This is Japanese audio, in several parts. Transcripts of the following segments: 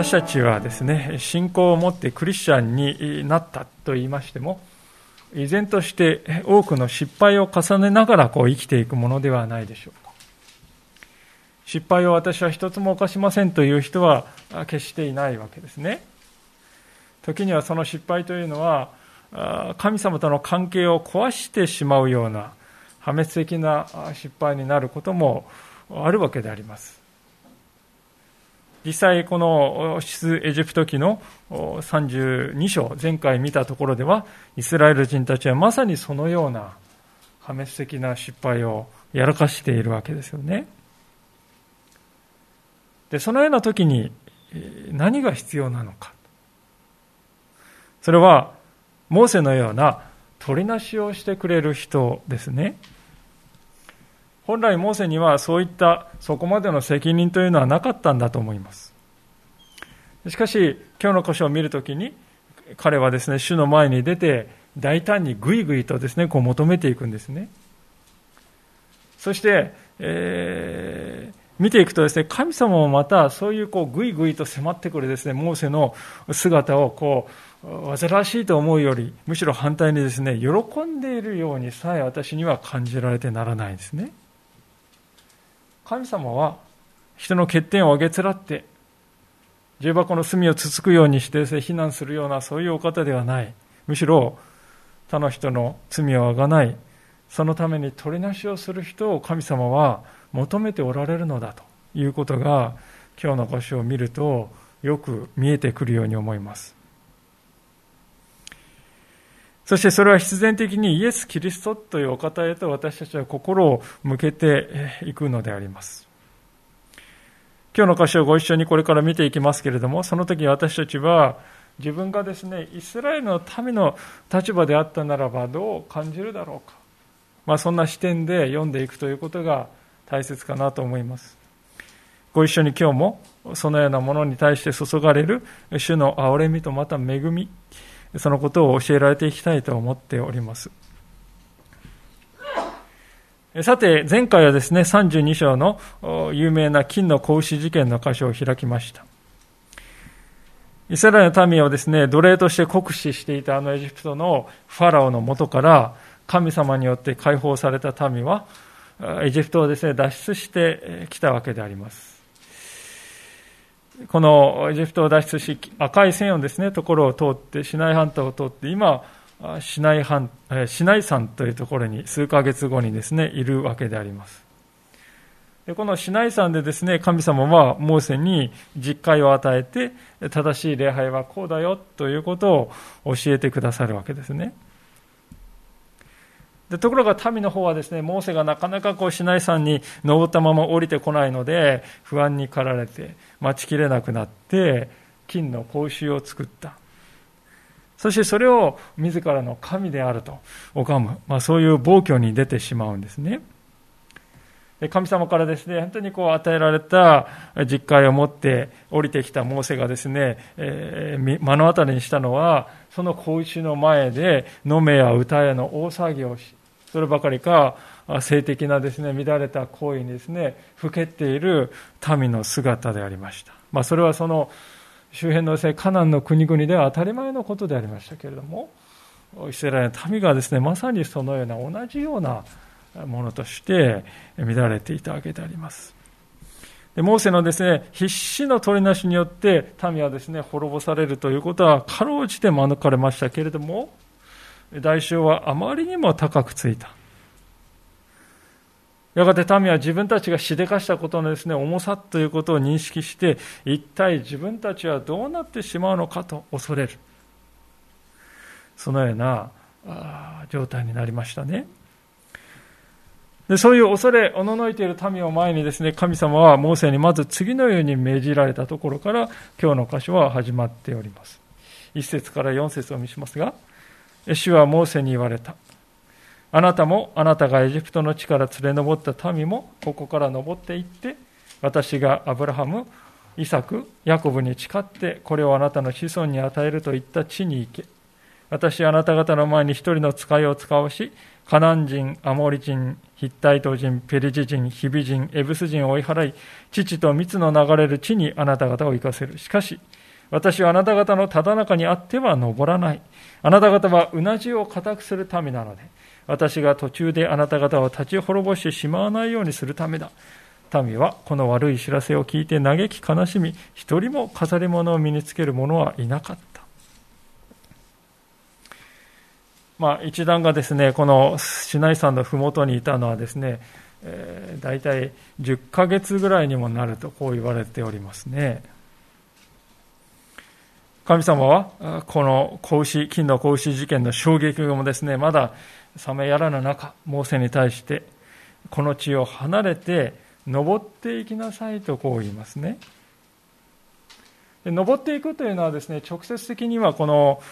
私たちはですね信仰を持ってクリスチャンになったと言いましても依然として多くの失敗を重ねながらこう生きていくものではないでしょうか。失敗を私は一つも犯しませんという人は決していないわけですね。時にはその失敗というのは神様との関係を壊してしまうような破滅的な失敗になることもあるわけであります。実際この出エジプト記の32章前回見たところではイスラエル人たちはまさにそのような破滅的な失敗をやらかしているわけですよね。でそのような時に何が必要なのか。それはモーセのような取りなしをしてくれる人ですね。本来モーセにはそういったそこまでの責任というのはなかったんだと思います。しかし今日の箇所を見るときに彼はですね主の前に出て大胆にぐいぐいとですねこう求めていくんですね。そして、えー、見ていくとですね神様もまたそういうこうぐいぐいと迫ってくるですねモーセの姿をこう煩わしいと思うよりむしろ反対にですね喜んでいるようにさえ私には感じられてならないですね。神様は人の欠点をあげつらって重箱の隅をつつくようにして非難するようなそういうお方ではない。むしろ他の人の罪をあがない。そのために取りなしをする人を神様は求めておられるのだということが今日の箇所を見るとよく見えてくるように思います。そしてそれは必然的にイエス・キリストというお方へと私たちは心を向けていくのであります。今日の箇所をご一緒にこれから見ていきますけれども、その時私たちは自分がですね、イスラエルの民の立場であったならばどう感じるだろうか。まあそんな視点で読んでいくということが大切かなと思います。ご一緒に今日もそのようなものに対して注がれる主の憐れみとまた恵み、そのことを教えられていきたいと思っております。さて、前回はですね、32章の有名な金の子牛事件の箇所を開きました。イスラエルの民をですね、奴隷として酷使していたあのエジプトのファラオの元から神様によって解放された民は、エジプトをですね、脱出してきたわけであります。このエジプトを脱出し、赤い線をですね、ところを通って、シナイ半島を通って、今、シナイ半、シナイ山というところに数ヶ月後にですね、いるわけであります。でこのシナイ山でですね、神様はモーセに実戒を与えて、正しい礼拝はこうだよということを教えてくださるわけですね。でところが民の方はですね、モーセがなかなかこうシナイ山に登ったまま降りてこないので、不安に駆られて、待ちきれなくなって、金の格子を作った。そしてそれを自らの神であると拝む、まあ、そういう暴挙に出てしまうんですね。神様からですね、本当にこう与えられた実会を持って降りてきたモーセがですね、えー、目の当たりにしたのは、その子牛の前で飲めや歌えの大騒ぎをし、そればかりか、性的なですね、乱れた行為にですね、ふけっている民の姿でありました。まあ、それはその周辺のですね、カナンの国々では当たり前のことでありましたけれども、イスラエルの民がですね、まさにそのような同じようなものとして乱れていたわけであります。でモーセのですね、必死の取りなしによって民はですね、滅ぼされるということはかろうじて免れましたけれども、代償はあまりにも高くついた。やがて民は自分たちがしでかしたことのですね、重さということを認識して、一体自分たちはどうなってしまうのかと恐れる。そのような状態になりましたね。でそういう恐れ、おののいている民を前にですね、神様はモーセにまず次のように命じられたところから、今日の箇所は始まっております。1節から4節を見しますが、主はモーセに言われた。あなたもあなたがエジプトの地から連れ上った民もここから登っていって私がアブラハム、イサク、ヤコブに誓ってこれをあなたの子孫に与えるといった地に行け。私はあなた方の前に一人の使いを使わし、カナン人、アモリ人、ヒッタイト人、ペリジ人、ヒビ人、エブス人を追い払い、父と蜜の流れる地にあなた方を行かせる。しかし、私はあなた方のただ中にあっては登らない。あなた方はうなじを固くするためなので、私が途中であなた方を立ち滅ぼしてしまわないようにするためだ。民はこの悪い知らせを聞いて嘆き悲しみ、一人も飾り物を身につける者はいなかった。まあ、一団がですね、このシナイ山の麓にいたのはですね、えー、大体10ヶ月ぐらいにもなるとこう言われておりますね。神様は、この子牛、金の子牛事件の衝撃後もですね、まだ冷めやらぬ中、モーセに対して、この地を離れて、登っていきなさいとこう言いますね。で登っていくというのはですね、直接的にはこの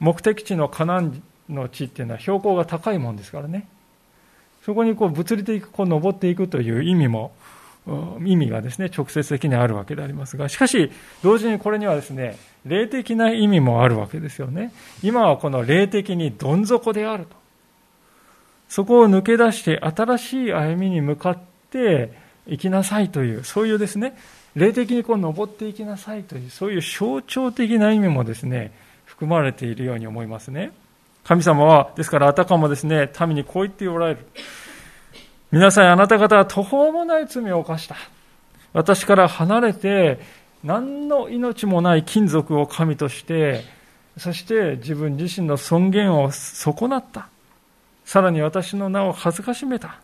目的地のカナンの地っていうのは標高が高いもんですからね。そこにこう物理的にこう登っていくという意味も、意味がですね、直接的にあるわけでありますが、しかし、同時にこれにはですね、霊的な意味もあるわけですよね。今はこの霊的にどん底であると。そこを抜け出して新しい歩みに向かって行きなさいという、そういうですね、霊的にこう登っていきなさいという、そういう象徴的な意味もですね、含まれているように思いますね。神様は、ですからあたかもですね、民にこう言っておられる。皆さんあなた方は途方もない罪を犯した。私から離れて、何の命もない金属を神として、そして自分自身の尊厳を損なった。さらに私の名を恥ずかしめた。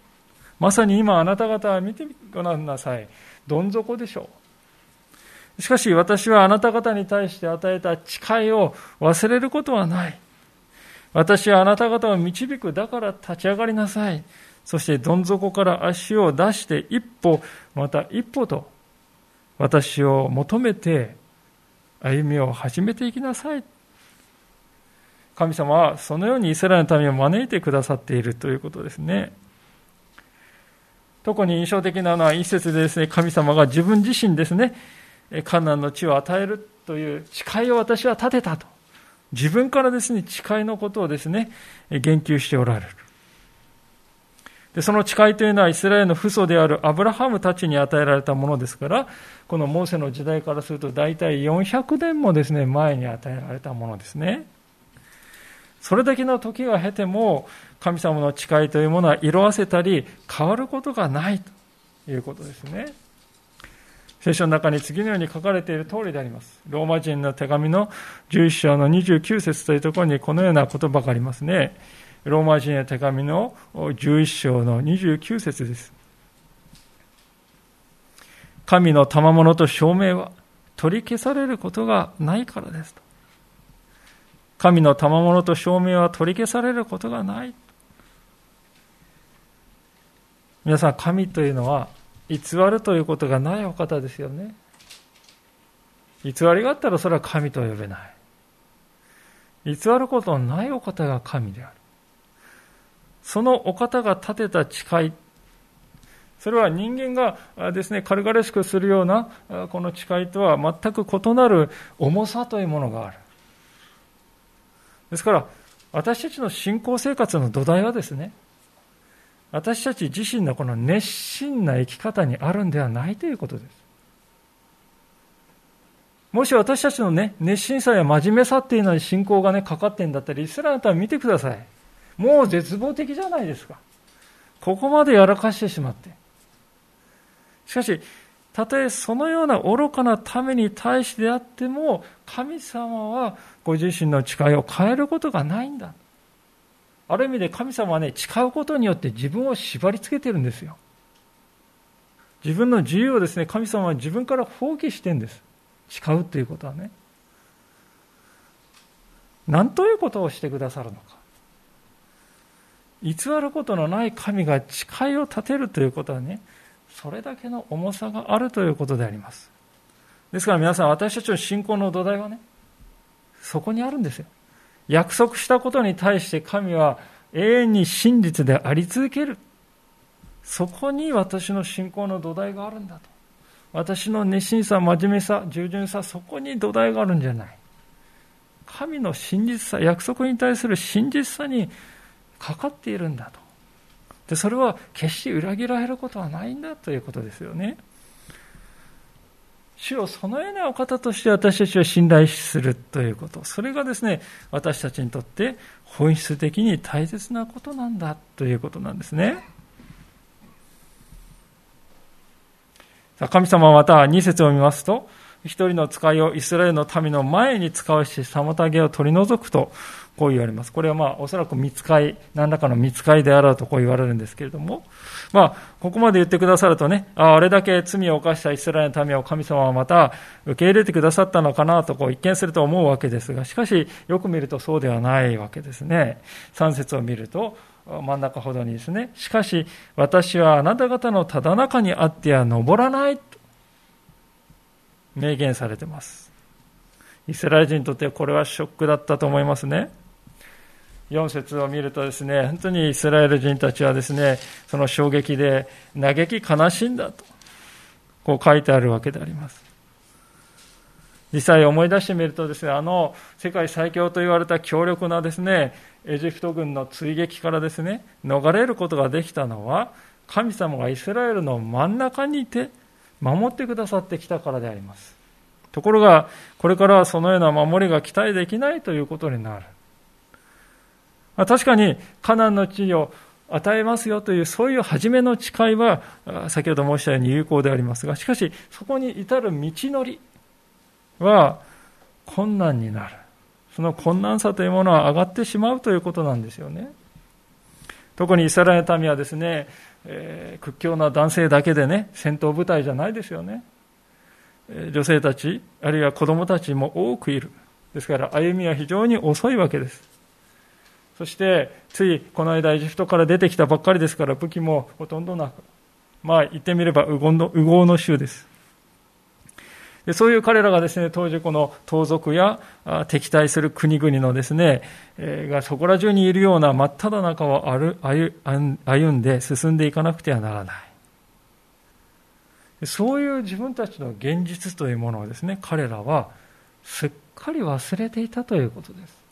まさに今あなた方は見てごらんなさい。どん底でしょう。しかし私はあなた方に対して与えた誓いを忘れることはない。私はあなた方を導く。だから立ち上がりなさい。そしてどん底から足を出して一歩、また一歩と私を求めて歩みを始めていきなさい。神様はそのようにイスラエルの民を招いてくださっているということですね。特に印象的なのは一節でですね、神様が自分自身ですね、カナンの地を与えるという誓いを私は立てたと。自分からですね、誓いのことをですね、言及しておられる。で、その誓いというのはイスラエルの父祖であるアブラハムたちに与えられたものですから、このモーセの時代からすると大体400年もですね、前に与えられたものですね。それだけの時が経ても、神様の誓いというものは色あせたり変わることがないということですね。聖書の中に次のように書かれている通りであります。ローマ人の手紙の11章の29節というところにこのような言葉がありますね。ローマ人の手紙の11章の29節です。神の賜物と証明は取り消されることがないからです。神の賜物と証明は取り消されることがない。皆さん、神というのは偽るということがないお方ですよね。偽りがあったらそれは神と呼べない。偽ることのないお方が神である。そのお方が立てた誓い、それは人間がですね、軽々しくするようなこの誓いとは全く異なる重さというものがある。ですから、私たちの信仰生活の土台はですね、私たち自身のこの熱心な生き方にあるんではないということです。もし私たちのね、熱心さや真面目さっていうのに信仰がね、かかってんだったら、イスラエルとは見てください。もう絶望的じゃないですか。ここまでやらかしてしまって。しかし、たとえそのような愚かなために対してであっても、神様はご自身の誓いを変えることがないんだ。ある意味で神様はね、誓うことによって自分を縛り付けてるんですよ。自分の自由をですね、神様は自分から放棄してるんです。誓うということはね。何ということをしてくださるのか。偽ることのない神が誓いを立てるということはね、それだけの重さがあるということであります。ですから皆さん、私たちの信仰の土台はね、そこにあるんですよ。約束したことに対して神は永遠に真実であり続ける。そこに私の信仰の土台があるんだと。私の熱心さ、真面目さ、従順さ、そこに土台があるんじゃない。神の真実さ、約束に対する真実さにかかっているんだと。で、それは決して裏切られることはないんだということですよね。主をそのようなお方として私たちは信頼するということ。それがですね、私たちにとって本質的に大切なことなんだということなんですね。神様はまた2節を見ますと、一人の使いをイスラエルの民の前に使うし、妨げを取り除くと、こう言われます。これはまあ、おそらく見つかい、何らかの見つかいであろうとこう言われるんですけれども、まあ、ここまで言ってくださるとね、ああれだけ罪を犯したイスラエルの民を神様はまた受け入れてくださったのかなとこう一見すると思うわけですが、しかし、よく見るとそうではないわけですね。3節を見ると、真ん中ほどにですね、しかし、私はあなた方のただ中にあっては登らない明言されてます。イスラエル人にとってこれはショックだったと思いますね。4節を見るとですね、本当にイスラエル人たちはですね、その衝撃で嘆き悲しんだと、こう書いてあるわけであります。実際思い出してみるとですね、あの世界最強と言われた強力なですね、エジプト軍の追撃からですね、逃れることができたのは、神様がイスラエルの真ん中にいて、守ってくださってきたからであります。ところが、これからはそのような守りが期待できないということになる。確かに、カナンの地を与えますよという、そういう初めの誓いは、先ほど申したように有効でありますが、しかし、そこに至る道のりは困難になる。その困難さというものは上がってしまうということなんですよね。特にイスラエル民はですね、えー、屈強な男性だけでね、戦闘部隊じゃないですよね。女性たち、あるいは子供たちも多くいる。ですから歩みは非常に遅いわけです。そして、ついこの間エジプトから出てきたばっかりですから武器もほとんどなく。まあ言ってみれば右往の右往の衆です。でそういう彼らがですね、当時この盗賊や敵対する国々のですね、え、がそこら中にいるような真っ只中を歩んで進んでいかなくてはならない。そういう自分たちの現実というものをですね、彼らはすっかり忘れていたということです。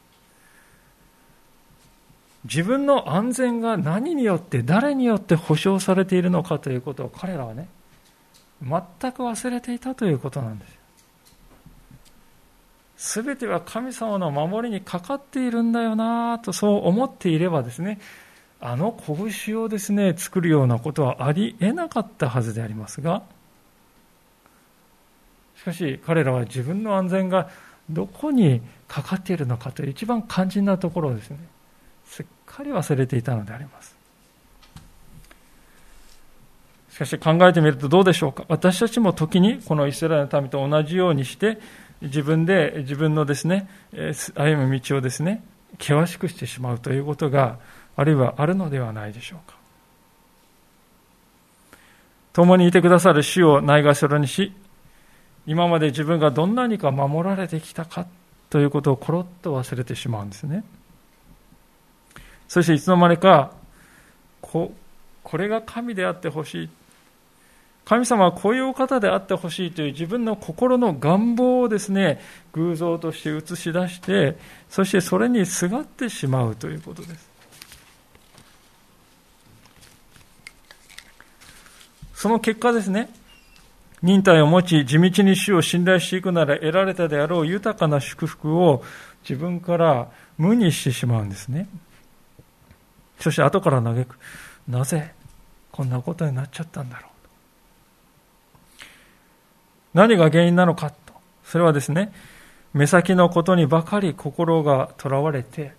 自分の安全が何によって誰によって保障されているのかということを彼らはね全く忘れていたということなんです。すべては神様の守りにかかっているんだよなとそう思っていればですねあの拳をですね作るようなことはありえなかったはずでありますがしかし彼らは自分の安全がどこにかかっているのかという一番肝心なところをですねすっかり忘れていたのでありますしかし考えてみるとどうでしょうか？私たちも時にこのイスラエルの民と同じようにして自分で自分のですね歩む道をですね険しくしてしまうということがあるいはあるのではないでしょうか？共にいてくださる主をないがしろにし今まで自分がどんなにか守られてきたかということをコロッと忘れてしまうんですね。そしていつの間にかここれが神であってほしい神様はこういうお方であってほしいという自分の心の願望をですね、偶像として映し出して、そしてそれにすがってしまうということです。その結果ですね、忍耐を持ち、地道に主を信頼していくなら得られたであろう豊かな祝福を自分から無にしてしまうんですね。そして後から嘆く。なぜこんなことになっちゃったんだろう。何が原因なのかと。それはですね、目先のことにばかり心がとらわれて、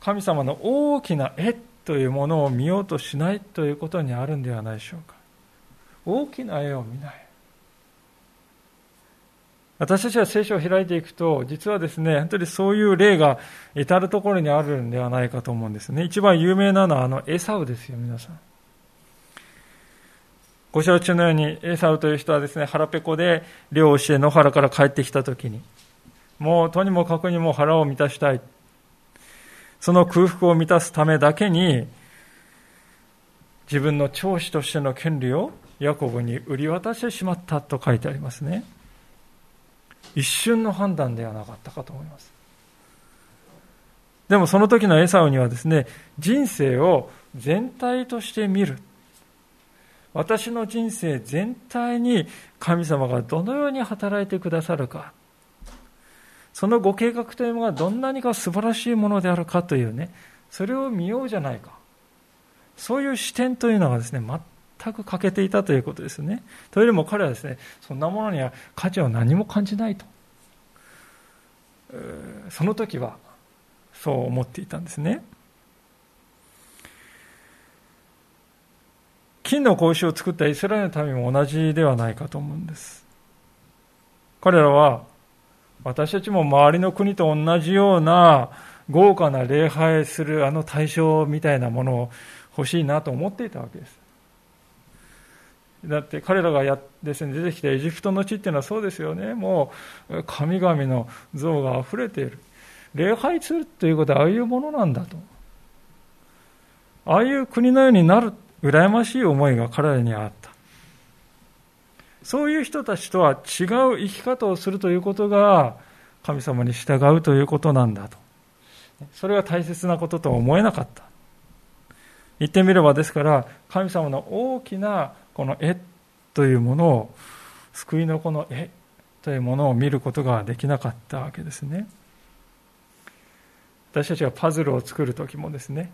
神様の大きな絵というものを見ようとしないということにあるんではないでしょうか。大きな絵を見ない。私たちは聖書を開いていくと、実はですね、本当にそういう例が至るところにあるんではないかと思うんですね。一番有名なのはあのエサウですよ、皆さん。ご承知のように、エサウという人はですね、腹ペコで漁をして野原から帰ってきたときに、もうとにもかくにも腹を満たしたい。その空腹を満たすためだけに、自分の長子としての権利をヤコブに売り渡してしまったと書いてありますね。一瞬の判断ではなかったかと思います。でもその時のエサウにはですね、人生を全体として見る。私の人生全体に神様がどのように働いてくださるか。そのご計画というものがどんなにか素晴らしいものであるかというね、それを見ようじゃないか。そういう視点というのがですね、全く欠けていたということですね。というよりも彼はですね、そんなものには価値を何も感じないと。その時はそう思っていたんですね。金の格子を作ったイスラエルの民も同じではないかと思うんです。彼らは私たちも周りの国と同じような豪華な礼拝するあの対象みたいなものを欲しいなと思っていたわけです。だって彼らがやですね出てきたエジプトの地っていうのはそうですよね。もう神々の像が溢れている。礼拝するということはああいうものなんだと。ああいう国のようになる、羨ましい思いが彼らにあった。そういう人たちとは違う生き方をするということが神様に従うということなんだと。それが大切なこととは思えなかった。言ってみればですから、神様の大きなこの絵というものを、救いのこの絵というものを見ることができなかったわけですね。私たちがパズルを作る時もですね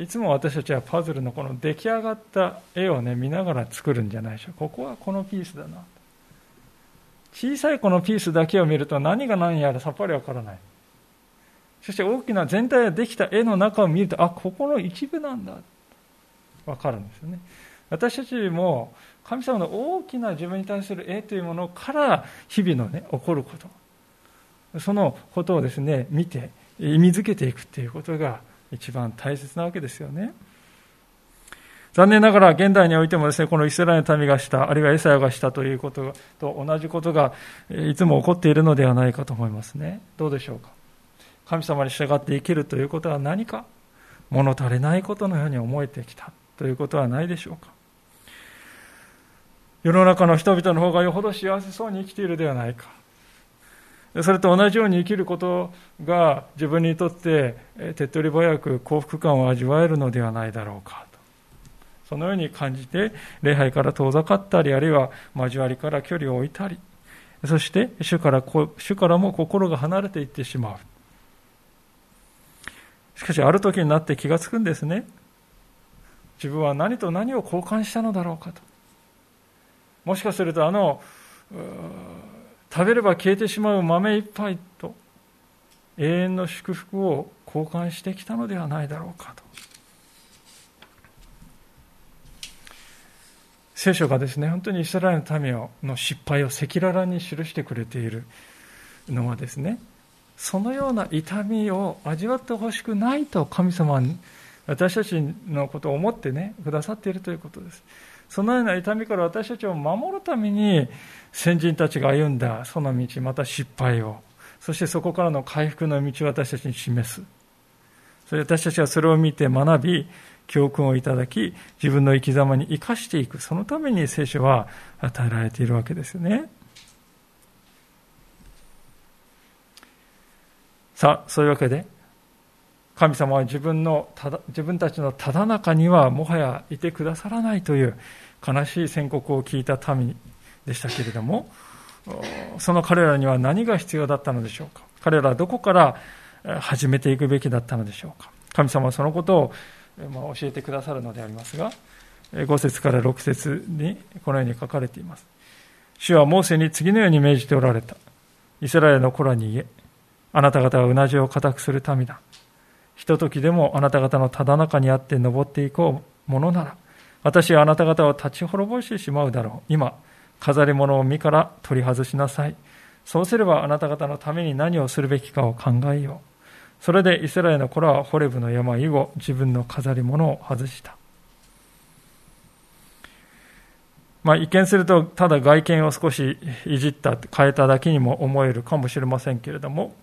いつも私たちはパズルのこの出来上がった絵をね見ながら作るんじゃないでしょう。ここはこのピースだな。小さいこのピースだけを見ると何が何やらさっぱりわからない。そして大きな全体ができた絵の中を見るとあここの一部なんだ。わかるんですよね。私たちも神様の大きな自分に対する絵というものから日々のね起こること。そのことをですね見て意味づけていくということが一番大切なわけですよね。残念ながら現代においてもですねこのイスラエルの民がしたあるいはエサヤがしたということと同じことがいつも起こっているのではないかと思いますね。どうでしょうか。神様に従って生きるということは何か？物足りないことのように思えてきたということはないでしょうか。世の中の人々の方がよほど幸せそうに生きているではないか。それと同じように生きることが自分にとって手っ取り早く幸福感を味わえるのではないだろうかと。そのように感じて礼拝から遠ざかったり、あるいは交わりから距離を置いたり、そして主から主からも心が離れていってしまう。しかしある時になって気がつくんですね。自分は何と何を交換したのだろうかと。もしかするとあの食べれば消えてしまう豆一杯と永遠の祝福を交換してきたのではないだろうかと。聖書がですね、本当にイスラエルの民の失敗を赤裸々に記してくれているのはですね、そのような痛みを味わってほしくないと神様は私たちのことを思ってね、くださっているということです。そのような痛みから私たちを守るために先人たちが歩んだその道また失敗を。そしてそこからの回復の道を私たちに示す。それ私たちはそれを見て学び教訓をいただき自分の生き様に生かしていく。そのために聖書は与えられているわけですよね。さあそういうわけで神様は自分の自分たちのただ中にはもはやいてくださらないという悲しい宣告を聞いた民でしたけれどもその彼らには何が必要だったのでしょうか？彼らはどこから始めていくべきだったのでしょうか？神様はそのことを教えてくださるのでありますが5節から6節にこのように書かれています。主はモーセに次のように命じておられた。イスラエルの子らに言えあなた方はうなじを固くする民だ。ひとときでもあなた方のただ中にあって登っていこうものなら、私はあなた方を立ち滅ぼしてしまうだろう。今、飾り物を身から取り外しなさい。そうすればあなた方のために何をするべきかを考えよう。それでイスラエルの頃はホレブの山以後、自分の飾り物を外した。まあ、一見するとただ外見を少しいじった変えただけにも思えるかもしれませんけれども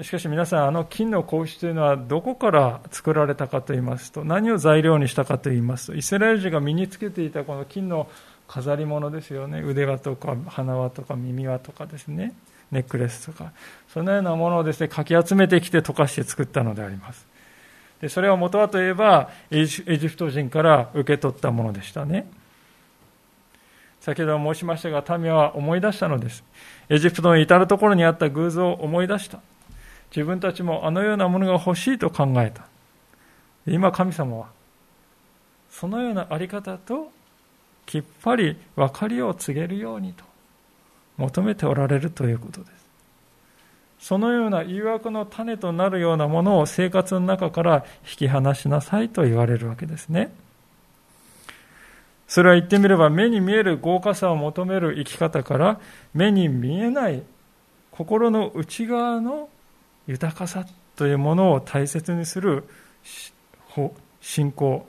しかし皆さんあの金の格子というのはどこから作られたかといいますと何を材料にしたかといいますとイスラエル人が身につけていたこの金の飾り物ですよね。腕輪とか鼻輪とか耳輪とかですね。ネックレスとか。そのようなものをですねかき集めてきて溶かして作ったのであります。でそれは元はといえばエジプト人から受け取ったものでしたね。先ほど申しましたが民は思い出したのです。エジプトの至る所にあった偶像を思い出した。自分たちもあのようなものが欲しいと考えた今神様はそのようなあり方ときっぱり分かりを告げるようにと求めておられるということです。そのような誘惑の種となるようなものを生活の中から引き離しなさいと言われるわけですね。それは言ってみれば目に見える豪華さを求める生き方から目に見えない心の内側の豊かさというものを大切にする信仰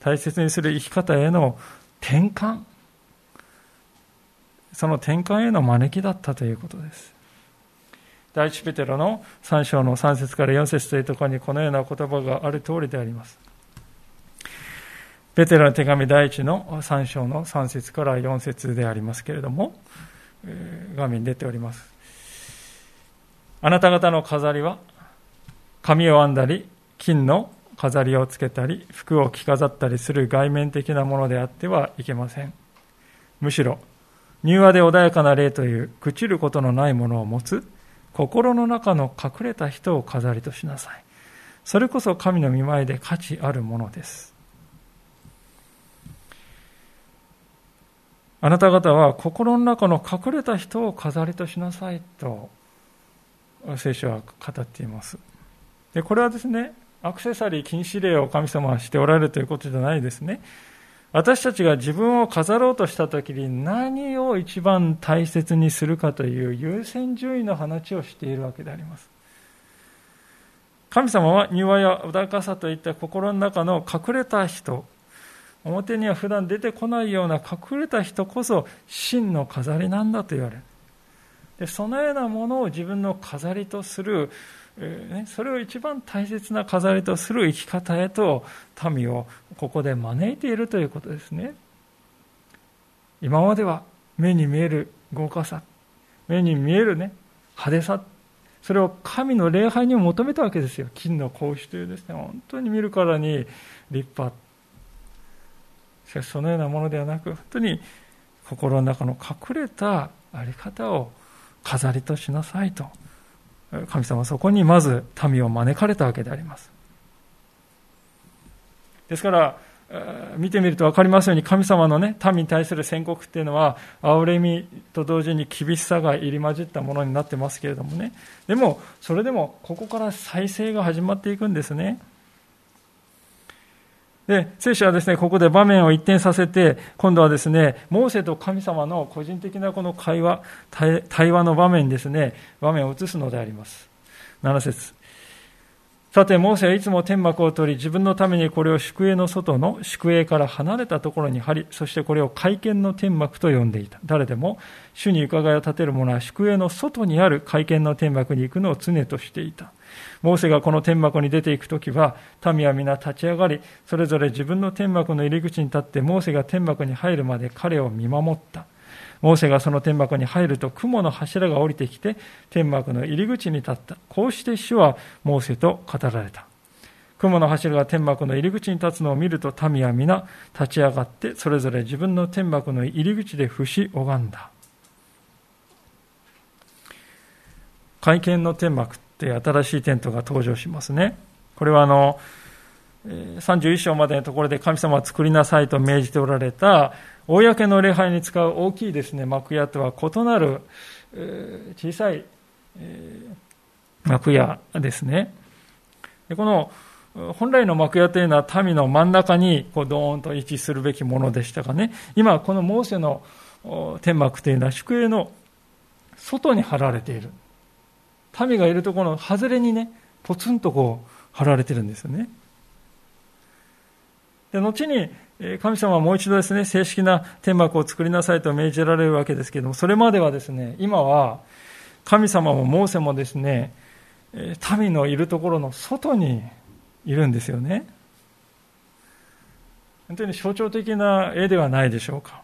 大切にする生き方への転換その転換への招きだったということです。第一ペテロの3章の3節から4節というところにこのような言葉がある通りであります。ペテロの手紙第一の3章の3節から4節でありますけれども、画面に出ております。あなた方の飾りは、紙を編んだり、金の飾りをつけたり、服を着飾ったりする外面的なものであってはいけません。むしろ、柔和で穏やかな霊という朽ちることのないものを持つ心の中の隠れた人を飾りとしなさい。それこそ神の見舞いで価値あるものです。あなた方は心の中の隠れた人を飾りとしなさいと聖書は語っています。でこれはですね、アクセサリー禁止令を神様はしておられるということじゃないですね。私たちが自分を飾ろうとしたときに何を一番大切にするかという優先順位の話をしているわけであります。神様は庭や穏やかさといった心の中の隠れた人、表には普段出てこないような隠れた人こそ真の飾りなんだと言われる。でそのようなものを自分の飾りとするえそれを一番大切な飾りとする生き方へと民をここで招いているということですね。今までは目に見える豪華さ目に見えるね派手さそれを神の礼拝に求めたわけですよ。金の格子というですね本当に見るからに立派。しかしそのようなものではなく本当に心の中の隠れた在り方を飾りとしなさいと。神様はそこにまず民を招かれたわけであります。ですから、見てみると分かりますように神様の、ね、民に対する宣告っていうのは憐れみと同時に厳しさが入り混じったものになってますけれどもね。でもそれでもここから再生が始まっていくんですね。で、聖書はですね、ここで場面を一転させて、今度はですね、モーセと神様の個人的なこの会話、対話の場面ですね、場面を移すのであります。7節さて、モーセはいつも天幕を取り、自分のためにこれを宿営の外の宿営から離れたところに貼り、そしてこれを会見の天幕と呼んでいた。誰でも、主に伺いを立てる者は宿営の外にある会見の天幕に行くのを常としていた。モーセがこの天幕に出ていくときは、民は皆立ち上がり、それぞれ自分の天幕の入り口に立って、モーセが天幕に入るまで彼を見守った。モーセがその天幕に入ると雲の柱が降りてきて天幕の入り口に立った。こうして主はモーセと語られた。雲の柱が天幕の入り口に立つのを見ると民は皆立ち上がってそれぞれ自分の天幕の入り口で節拝んだ。会見の天幕って新しいテントが登場しますね。これはあの、31章までのところで神様は作りなさいと命じておられた、公の礼拝に使う大きいですね、幕屋とは異なる小さい幕屋ですね。でこの本来の幕屋というのは民の真ん中にこうドーンと位置するべきものでしたがね、今このモーセの天幕というのは宿営の外に張られている。民がいるところの外れにね、ポツンとこう貼られてるんですよね。で、後に神様はもう一度ですね、正式な天幕を作りなさいと命じられるわけですけれども、それまではですね、今は神様もモーセもですね、民のいるところの外にいるんですよね。本当に象徴的な絵ではないでしょうか。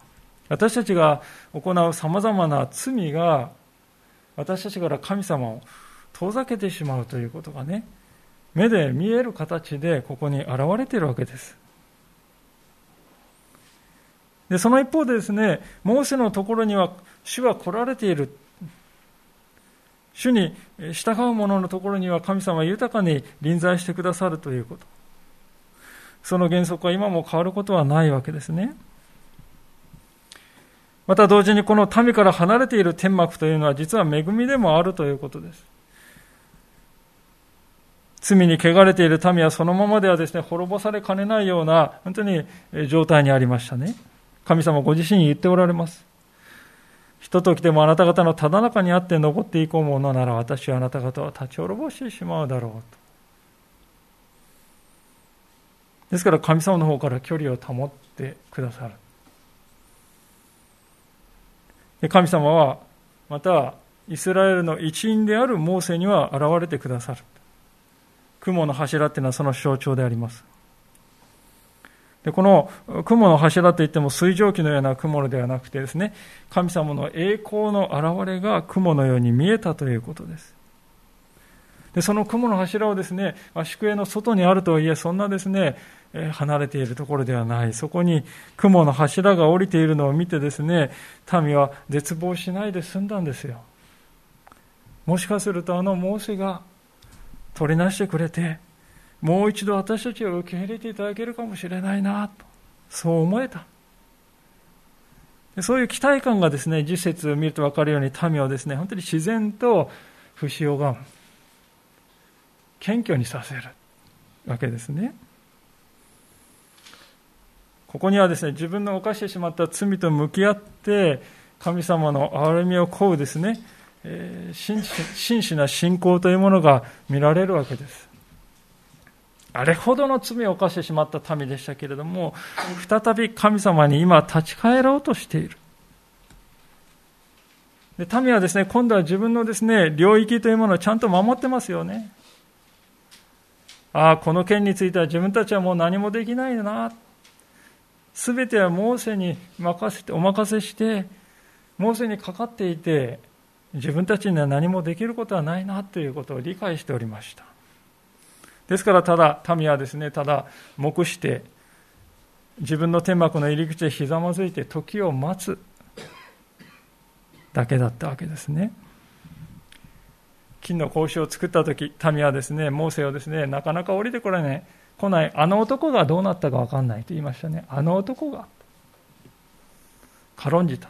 私たちが行うさまざまな罪が私たちから神様を遠ざけてしまうということがね、目で見える形でここに現れているわけです。でその一方でですね、モーセのところには主は来られている。主に従う者のところには神様は豊かに臨在してくださるということ。その原則は今も変わることはないわけですね。また同時にこの民から離れている天幕というのは実は恵みでもあるということです。罪に汚れている民はそのままではですね、滅ぼされかねないような、本当に状態にありましたね。神様ご自身に言っておられます。ひとときでもあなた方のただ中にあって残っていこうものなら私はあなた方は立ち滅ぼしてしまうだろうと。ですから神様の方から距離を保ってくださる。で神様はまたイスラエルの一員であるモーセには現れてくださる。雲の柱っていうのはその象徴であります。でこの雲の柱といっても水蒸気のような雲ではなくてですね、神様の栄光の現れが雲のように見えたということです。でその雲の柱をですね、宿営の外にあるとはいえ、そんなですね、離れているところではない。そこに雲の柱が降りているのを見てですね、民は絶望しないで済んだんですよ。もしかするとあのモーセが取りなしてくれて、もう一度私たちを受け入れていただけるかもしれないなと、そう思えた。そういう期待感がですね、実節を見ると分かるように民をですね、本当に自然と不死をがむ。謙虚にさせるわけですね。ここにはですね、自分の犯してしまった罪と向き合って、神様の憐れみを請うですね、えー、真摯な信仰というものが見られるわけです。あれほどの罪を犯してしまった民でしたけれども、再び神様に今立ち返ろうとしている。で民はですね、今度は自分のですね、領域というものをちゃんと守ってますよね。ああ、この件については自分たちはもう何もできないな。すべてはモーセに任せて、お任せして、モーセにかかっていて、自分たちには何もできることはないなということを理解しておりました。ですからただ、民はですね、ただ黙して、自分の天幕の入り口でひざまずいて時を待つだけだったわけですね。金の格子を作った時民はですねモーセをですねなかなか降りてこれない。来ない。あの男がどうなったか分かんないと言いましたね。あの男が軽んじた。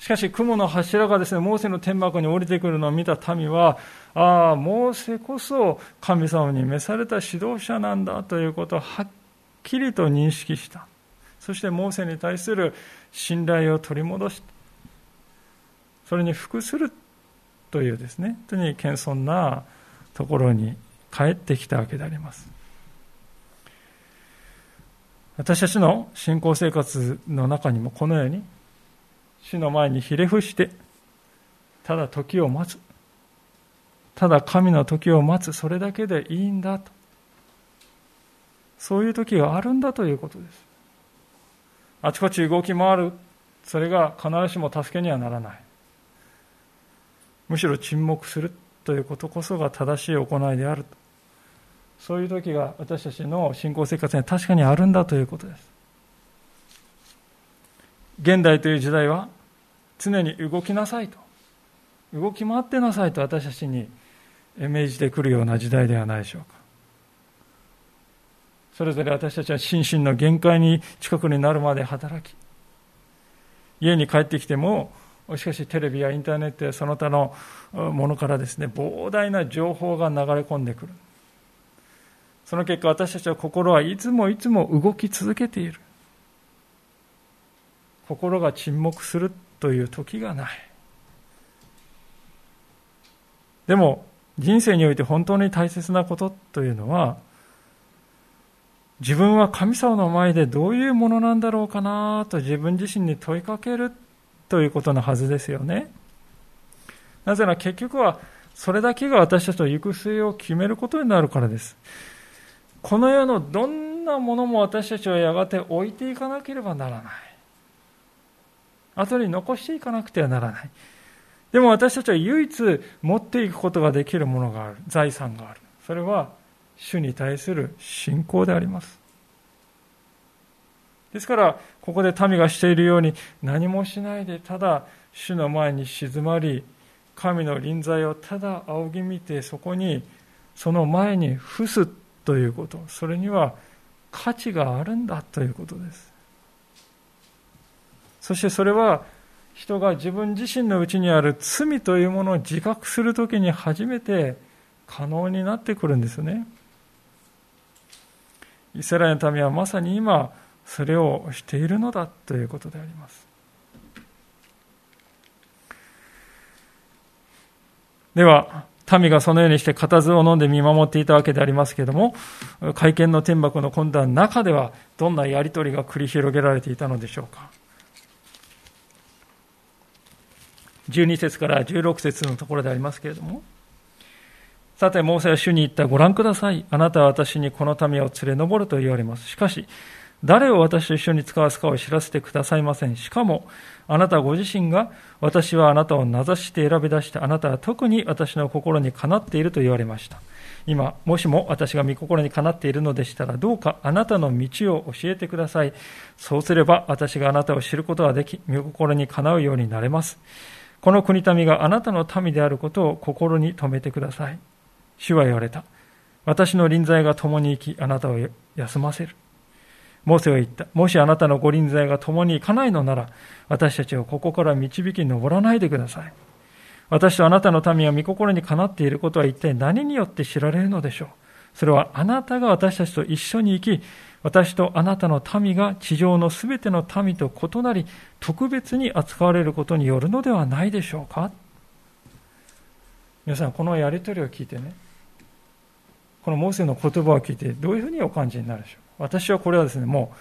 しかし雲の柱がですねモーセの天幕に降りてくるのを見た民はああモーセこそ神様に召された指導者なんだということをはっきりと認識したそしてモーセに対する信頼を取り戻したそれに服するというですね、本当に謙遜なところに帰ってきたわけであります。私たちの信仰生活の中にもこのように、死の前にひれ伏して、ただ時を待つ。ただ神の時を待つ。それだけでいいんだと。そういう時があるんだということです。あちこち動き回る。それが必ずしも助けにはならない。むしろ沈黙するということこそが正しい行いであるとそういう時が私たちの信仰生活には確かにあるんだということです現代という時代は常に動きなさいと動き回ってなさいと私たちに命じてくるような時代ではないでしょうか。それぞれ私たちは心身の限界に近くになるまで働き家に帰ってきてもしかしテレビやインターネットやその他のものからですね膨大な情報が流れ込んでくる。その結果私たちは心はいつもいつも動き続けている。心が沈黙するという時がないでも人生において本当に大切なことというのは自分は神様の前でどういうものなんだろうかなと自分自身に問いかけるということのはずですよね。なぜなら結局はそれだけが私たちの行く末を決めることになるからです。この世のどんなものも私たちはやがて置いていかなければならない。後に残していかなくてはならない。でも私たちは唯一持っていくことができるものがある。財産がある。それは主に対する信仰であります。ですから、ここで民がしているように何もしないでただ主の前に静まり、神の臨在をただ仰ぎ見てそこにその前に伏すということ、それには価値があるんだということです。そしてそれは人が自分自身のうちにある罪というものを自覚するときに初めて可能になってくるんですね。イスラエルの民はまさに今それをしているのだということであります。では、民がそのようにして固唾を飲んで見守っていたわけでありますけれども、会見の天幕の今度は中ではどんなやり取りが繰り広げられていたのでしょうか。12節から16節のところでありますけれども、さて、モーセは主に言った、ご覧ください。あなたは私にこの民を連れ上ると言われます。しかし、誰を私と一緒に使わすかを知らせてくださいません。しかも、あなたご自身が、私はあなたを名指して選び出して、あなたは特に私の心にかなっていると言われました。今、もしも私が御心にかなっているのでしたら、どうかあなたの道を教えてください。そうすれば、私があなたを知ることができ、御心にかなうようになれます。この国民があなたの民であることを心に留めてください。主は言われた。私の臨在が共に行き、あなたを休ませる。モーセは言った。もしあなたのご臨在が共に行かないのなら、私たちをここから導き登らないでください。私とあなたの民は御心にかなっていることは一体何によって知られるのでしょう。それはあなたが私たちと一緒に生き、私とあなたの民が地上のすべての民と異なり、特別に扱われることによるのではないでしょうか？皆さん、このやりとりを聞いてね、このモーセの言葉を聞いてどういうふうにお感じになるでしょう？私はこれはですねも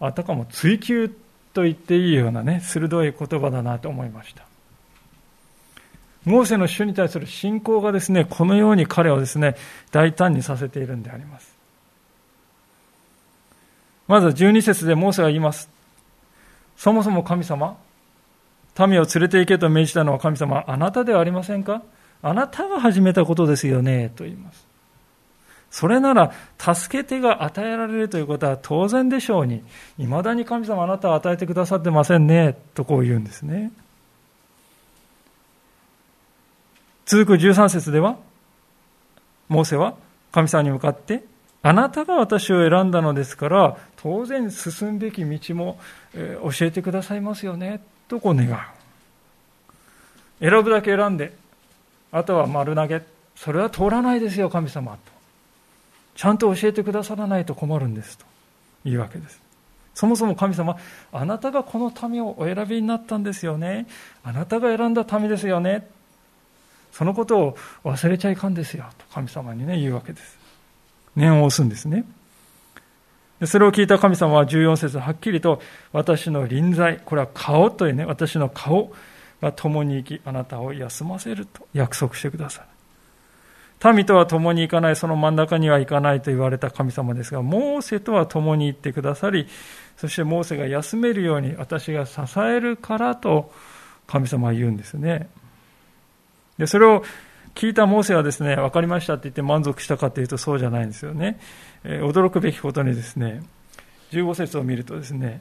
うあたかも追求と言っていいようなね鋭い言葉だなと思いました。モーセの主に対する信仰がですねこのように彼をですね大胆にさせているんであります。まず12節でモーセが言います。そもそも神様民を連れて行けと命じたのは神様あなたではありませんか？あなたが始めたことですよね？と言います。それなら、助け手が与えられるということは当然でしょうに、いまだに神様あなたは与えてくださってませんね、とこう言うんですね。続く13節では、モーセは神様に向かって、あなたが私を選んだのですから、当然進んべき道も、え教えてくださいますよね、とこう願う。選ぶだけ選んで、あとは丸投げ。それは通らないですよ、神様。とちゃんと教えてくださらないと困るんですというわけです。そもそも神様、あなたがこの民をお選びになったんですよね。あなたが選んだ民ですよね。そのことを忘れちゃいかんですよ。と神様にね、言うわけです。念を押すんですね。それを聞いた神様は14節はっきりと、私の臨在、これは顔というね、私の顔が共に生き、あなたを休ませると約束してください。民とは共に行かない、その真ん中には行かないと言われた神様ですが、モーセとは共に行ってくださり、そしてモーセが休めるように私が支えるからと神様は言うんですね。で、それを聞いたモーセはですね、分かりましたって言って満足したかというとそうじゃないんですよね。えー、驚くべきことにですね、15節を見るとですね、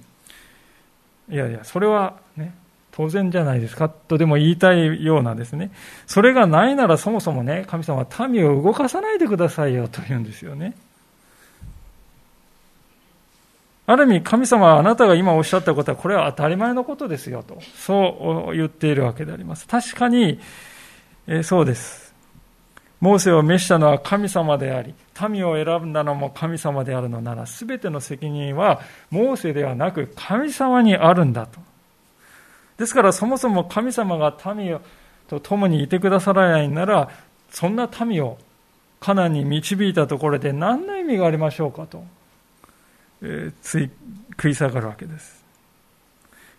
いやいや、それはね、当然じゃないですかとでも言いたいようなですね。それがないならそもそもね、神様は民を動かさないでくださいよと言うんですよね。ある意味、神様はあなたが今おっしゃったことは、これは当たり前のことですよと、そう言っているわけであります。確かに、えそうです。モーセを召したのは神様であり、民を選んだのも神様であるのなら、すべての責任はモーセではなく神様にあるんだと。ですからそもそも神様が民と共にいてくださらないなら、そんな民をカナンに導いたところで何の意味がありましょうかとえー、食い下がるわけです。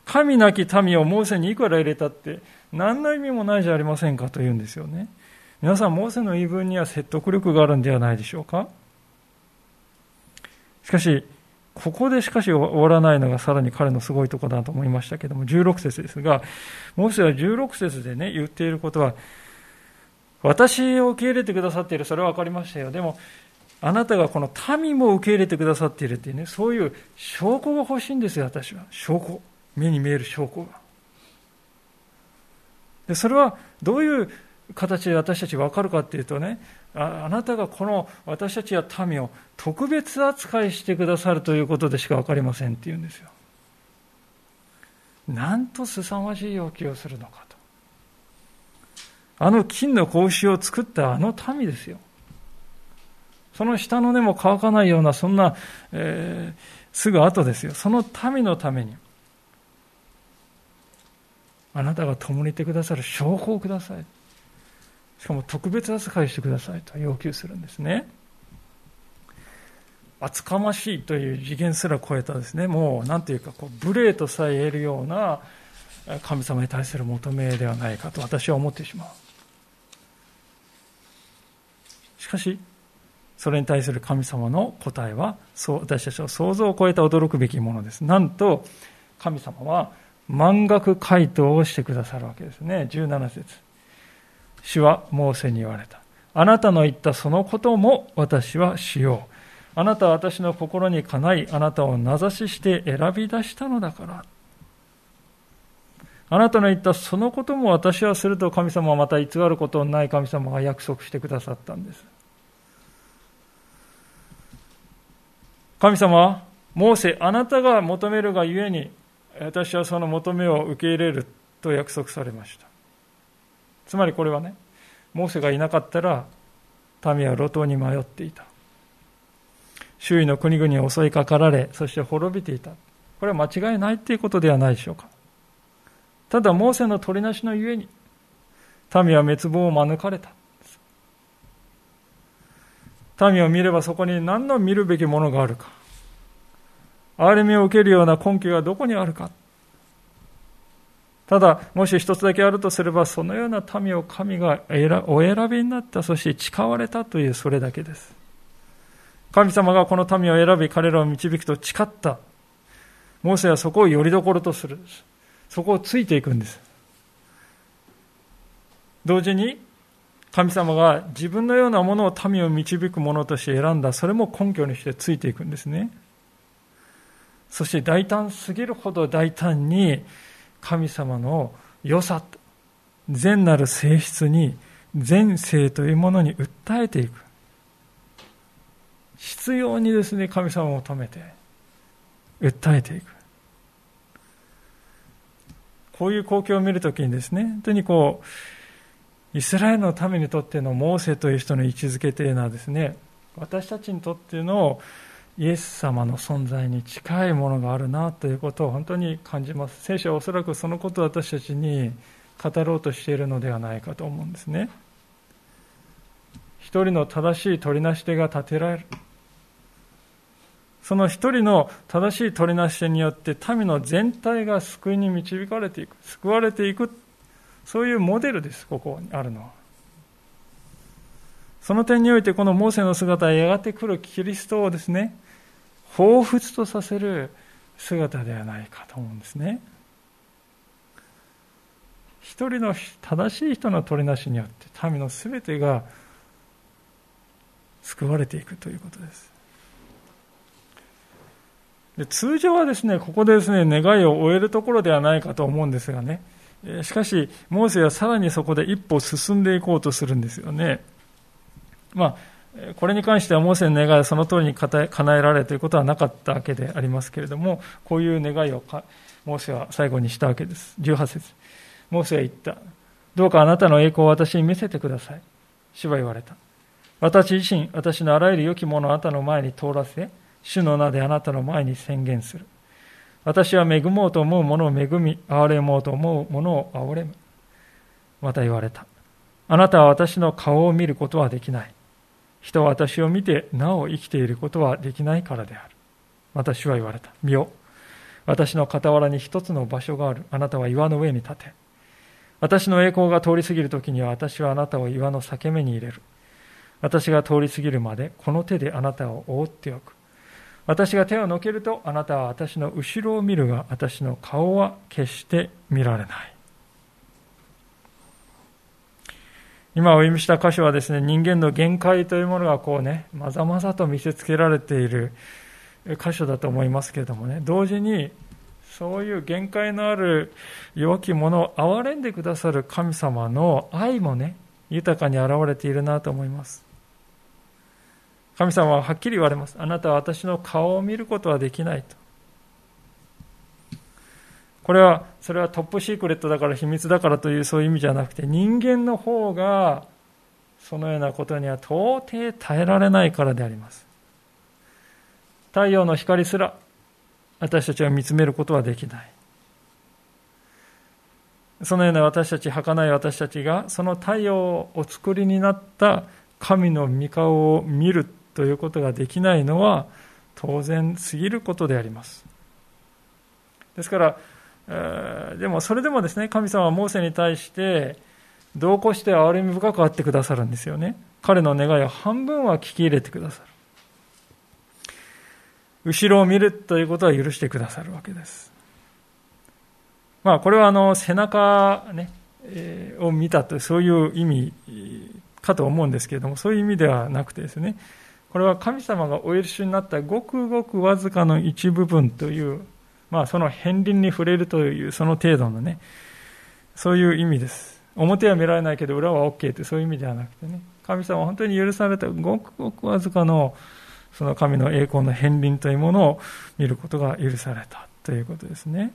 神なき民をモーセにいくら入れたって何の意味もないじゃありませんかと言うんですよね。皆さん、モーセの言い分には説得力があるんではないでしょうか？しかし、ここでしかし終わらないのがさらに彼のすごいところだと思いましたけども、16節ですが、モーセは16節でね、言っていることは、私を受け入れてくださっている、それは分かりましたよ。でも、あなたがこの民も受け入れてくださっているっていうね、そういう証拠が欲しいんですよ、私は。証拠。目に見える証拠が。で、それはどういう形で私たち分かるかっていうとね、あなたがこの私たちや民を特別扱いしてくださるということでしか分かりませんって言うんですよ。なんと凄まじい要求をするのかと。あの金の格子を作ったあの民ですよ。その下の根も乾かないような、そんな、えー、すぐ後ですよ。その民のために、あなたが共にいてくださる証拠をください。しかも特別扱いしてくださいと要求するんですね。厚かましいという次元すら超えたですね、もう何ていうかこう無礼とさえ言えるような神様に対する求めではないかと私は思ってしまう。しかし、それに対する神様の答えは、そう私たちの想像を超えた驚くべきものです。なんと、神様は満額回答をしてくださるわけですね。17節主はモーセに言われた。あなたの言ったそのことも私はしよう。あなたは私の心にかない、あなたを名指しして選び出したのだから。あなたの言ったそのことも私はすると神様はまた偽ることのない神様が約束してくださったんです。神様は、モーセ、あなたが求めるがゆえに、私はその求めを受け入れると約束されました。つまりこれはね、モーセがいなかったら、民は路頭に迷っていた。周囲の国々に襲いかかられ、そして滅びていた。これは間違いないっていうことではないでしょうか。ただ、モーセの取りなしのゆえに、民は滅亡を免れた。民を見ればそこに何の見るべきものがあるか。憐れみを受けるような根拠がどこにあるか。ただ、もし一つだけあるとすれば、そのような民を神がお選びになった、そして誓われたというそれだけです。神様がこの民を選び、彼らを導くと誓った。モーセはそこをよりどころとする。そこをついていくんです。同時に、神様が自分のようなものを民を導くものとして選んだ、それも根拠にしてついていくんですね。そして大胆すぎるほど大胆に神様の良さ、善なる性質に、善性というものに訴えていく。必要にですね、神様を求めて、訴えていく。こういう光景を見るときにですね、本当にこう、イスラエルのためにとってのモーセという人の位置づけというのはですね、私たちにとってのイエス様の存在に近いものがあるなということを本当に感じます。聖書はおそらくそのことを私たちに語ろうとしているのではないかと思うんですね。一人の正しい取りなし手が立てられる。その一人の正しい取りなし手によって民の全体が救いに導かれていく、救われていく、そういうモデルです、ここにあるのは。その点においてこのモーセの姿へやがて来るキリストをですね、彷彿とさせる姿ではないかと思うんですね。一人の正しい人の取りなしによって民の全てが救われていくということです。で通常はですね、ここでですね、願いを終えるところではないかと思うんですがね、しかし、モーセはさらにそこで一歩進んでいこうとするんですよね。まあこれに関してはモーセの願いはその通りに叶えられということはなかったわけでありますけれども、こういう願いをモーセは最後にしたわけです。18節モーセは言った。どうかあなたの栄光を私に見せてください。主は言われた。私自身、私のあらゆる良きものをあなたの前に通らせ、主の名であなたの前に宣言する。私は恵もうと思うものを恵み、憐れもうと思うものを憐れむ。また言われた。あなたは私の顔を見ることはできない。人は私を見てなお生きていることはできないからである。私は言われた。見よ。私の傍らに一つの場所がある。あなたは岩の上に立て。私の栄光が通り過ぎるときには私はあなたを岩の裂け目に入れる。私が通り過ぎるまでこの手であなたを覆っておく。私が手をのけるとあなたは私の後ろを見るが私の顔は決して見られない。今お読みした箇所はですね、人間の限界というものがこうね、まざまざと見せつけられている箇所だと思いますけれどもね、同時にそういう限界のある弱き者を憐れんでくださる神様の愛もね、豊かに現れているなと思います。神様ははっきり言われます。あなたは私の顔を見ることはできないと。これは、それはトップシークレットだから秘密だからというそういう意味じゃなくて、人間の方がそのようなことには到底耐えられないからであります。太陽の光すら私たちは見つめることはできない。そのような私たち、儚い私たちが、その太陽をお作りになった神の御顔を見るということができないのは当然すぎることであります。ですから、でもそれでもですね、神様はモーセに対して同行して憐れみ深くあってくださるんですよね。彼の願いを半分は聞き入れてくださる。後ろを見るということは許してくださるわけです。まあ、これはあの背中ね、え、を見たというそういう意味かと思うんですけれども、そういう意味ではなくてですね、これは神様がお許しになったごくごくわずかの一部分という、まあ、その片鱗に触れるというその程度のね、そういう意味です。表は見られないけど裏は OK ってそういう意味ではなくてね、神様は本当に許されたごくごくわずかのその神の栄光の片鱗というものを見ることが許されたということですね。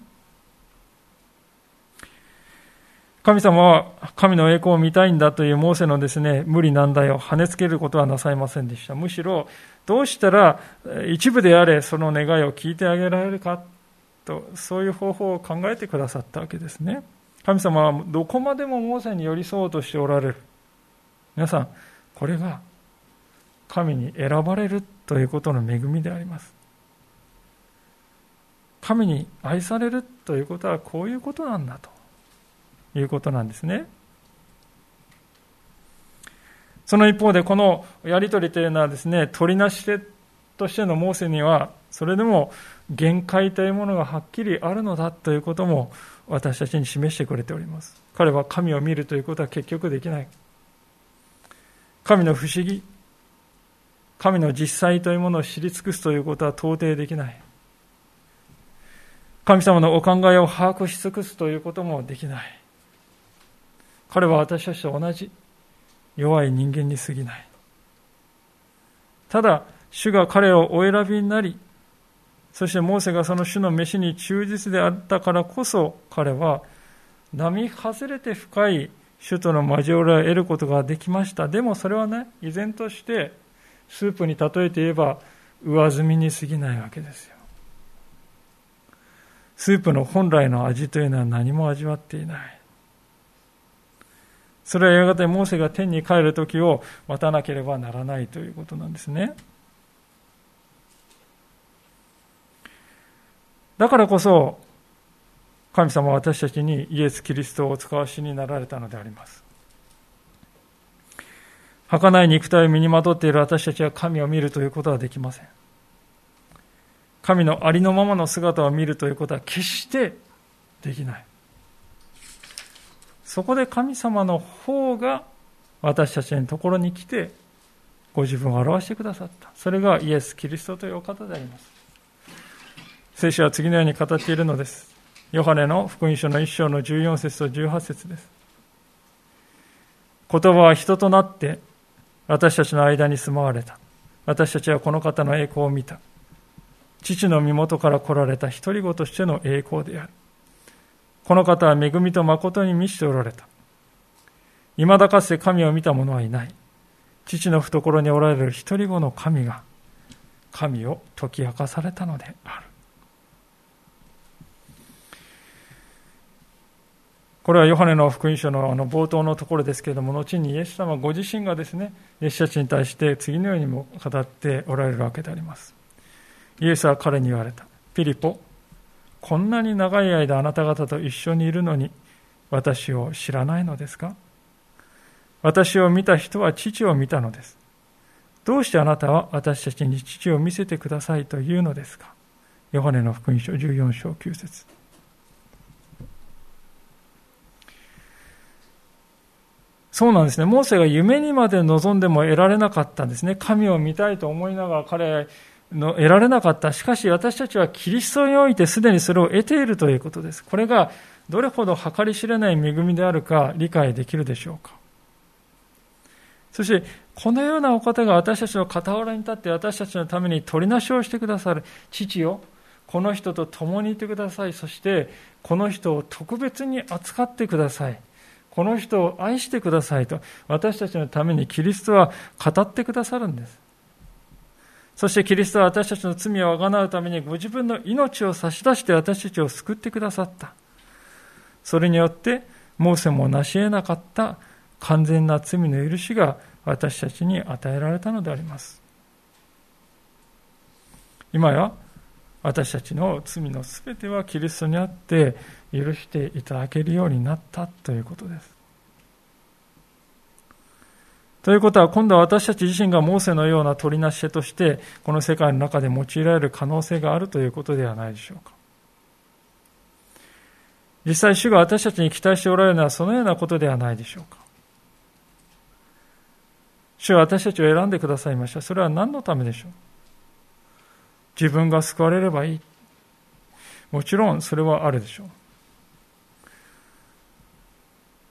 神様は神の栄光を見たいんだというモーセのですね、無理難題を跳ねつけることはなさいませんでした。むしろ、どうしたら一部であれその願いを聞いてあげられるかと、そういう方法を考えてくださったわけですね。神様はどこまでもモーセに寄り添おうとしておられる。皆さん、これが神に選ばれるということの恵みであります。神に愛されるということはこういうことなんだと。いうことなんですね。その一方で、このやり取りというのはですね、取りなし手としてのモーセには、それでも限界というものがはっきりあるのだということも私たちに示してくれております。彼は神を見るということは結局できない。神の不思議、神の実際というものを知り尽くすということは到底できない。神様のお考えを把握し尽くすということもできない。彼は私たちと同じ弱い人間に過ぎない。ただ、主が彼をお選びになり、そしてモーセがその主の飯に忠実であったからこそ、彼は並外れて深い主との交わりを得ることができました。でもそれはね、依然としてスープに例えて言えば上積みに過ぎないわけですよ。スープの本来の味というのは何も味わっていない。それはやがてモーセが天に帰る時を待たなければならないということなんですね。だからこそ、神様は私たちにイエス・キリストをお使わしになられたのであります。儚い肉体を身にまとっている私たちは神を見るということはできません。神のありのままの姿を見るということは決してできない。そこで神様の方が私たちのところに来て、ご自分を表してくださった。それがイエス・キリストというお方であります。聖書は次のように語っているのです。ヨハネの福音書の1章の14節と18節です。言葉は人となって私たちの間に住まわれた。私たちはこの方の栄光を見た。父の身元から来られた独り子としての栄光である。この方は恵みと誠に満ちておられた。未だかつて神を見た者はいない。父の懐におられる一人子の神が神を解き明かされたのである。これはヨハネの福音書のあの冒頭のところですけれども、後にイエス様ご自身がですね、弟子たちに対して次のようにも語っておられるわけであります。イエスは彼に言われた。ピリポ、こんなに長い間あなた方と一緒にいるのに私を知らないのですか？私を見た人は父を見たのです。どうしてあなたは私たちに父を見せてくださいというのですか？ヨハネの福音書14章9節そうなんですね。モーセが夢にまで望んでも得られなかったんですね。神を見たいと思いながら彼の得られなかった。しかし私たちはキリストにおいてすでにそれを得ているということです。これがどれほど計り知れない恵みであるか理解できるでしょうか。そして、このようなお方が私たちの傍らに立って私たちのために取りなしをしてくださる。父よ、この人と共にいてください。そして、この人を特別に扱ってください。この人を愛してくださいと、私たちのためにキリストは語ってくださるんです。そしてキリストは私たちの罪をあがなうためにご自分の命を差し出して私たちを救ってくださった。それによって、モーセも成し得なかった完全な罪の許しが私たちに与えられたのであります。今や私たちの罪のすべてはキリストにあって許していただけるようになったということです。ということは今度は私たち自身がモーセのような取りなし手としてこの世界の中で用いられる可能性があるということではないでしょうか。実際主が私たちに期待しておられるのはそのようなことではないでしょうか。主は私たちを選んでくださいました。それは何のためでしょう？自分が救われればいい。もちろんそれはあるでしょう。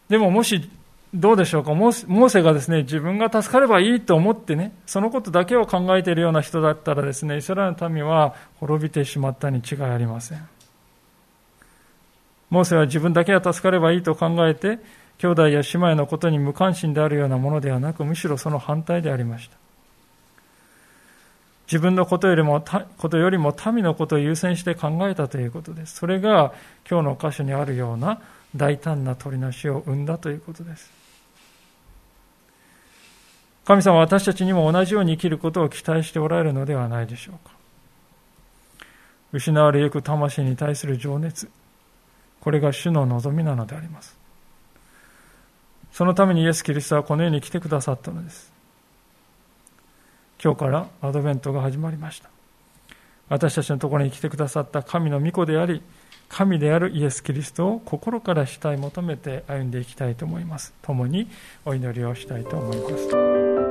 でももし、どうでしょうかモーセがですね、自分が助かればいいと思ってね、そのことだけを考えているような人だったらですね、イスラエルの民は滅びてしまったに違いありません。モーセは自分だけは助かればいいと考えて、兄弟や姉妹のことに無関心であるようなものではなく、むしろその反対でありました。自分のことよりも、ことよりも民のことを優先して考えたということです。それが今日の箇所にあるような大胆な取りなしを生んだということです。神様は私たちにも同じように生きることを期待しておられるのではないでしょうか。失われゆく魂に対する情熱、これが主の望みなのであります。そのためにイエス・キリストはこの世に来てくださったのです。今日からアドベントが始まりました。私たちのところに来てくださった神の御子であり、神であるイエス・キリストを心から慕い求めて歩んでいきたいと思います。共にお祈りをしたいと思います。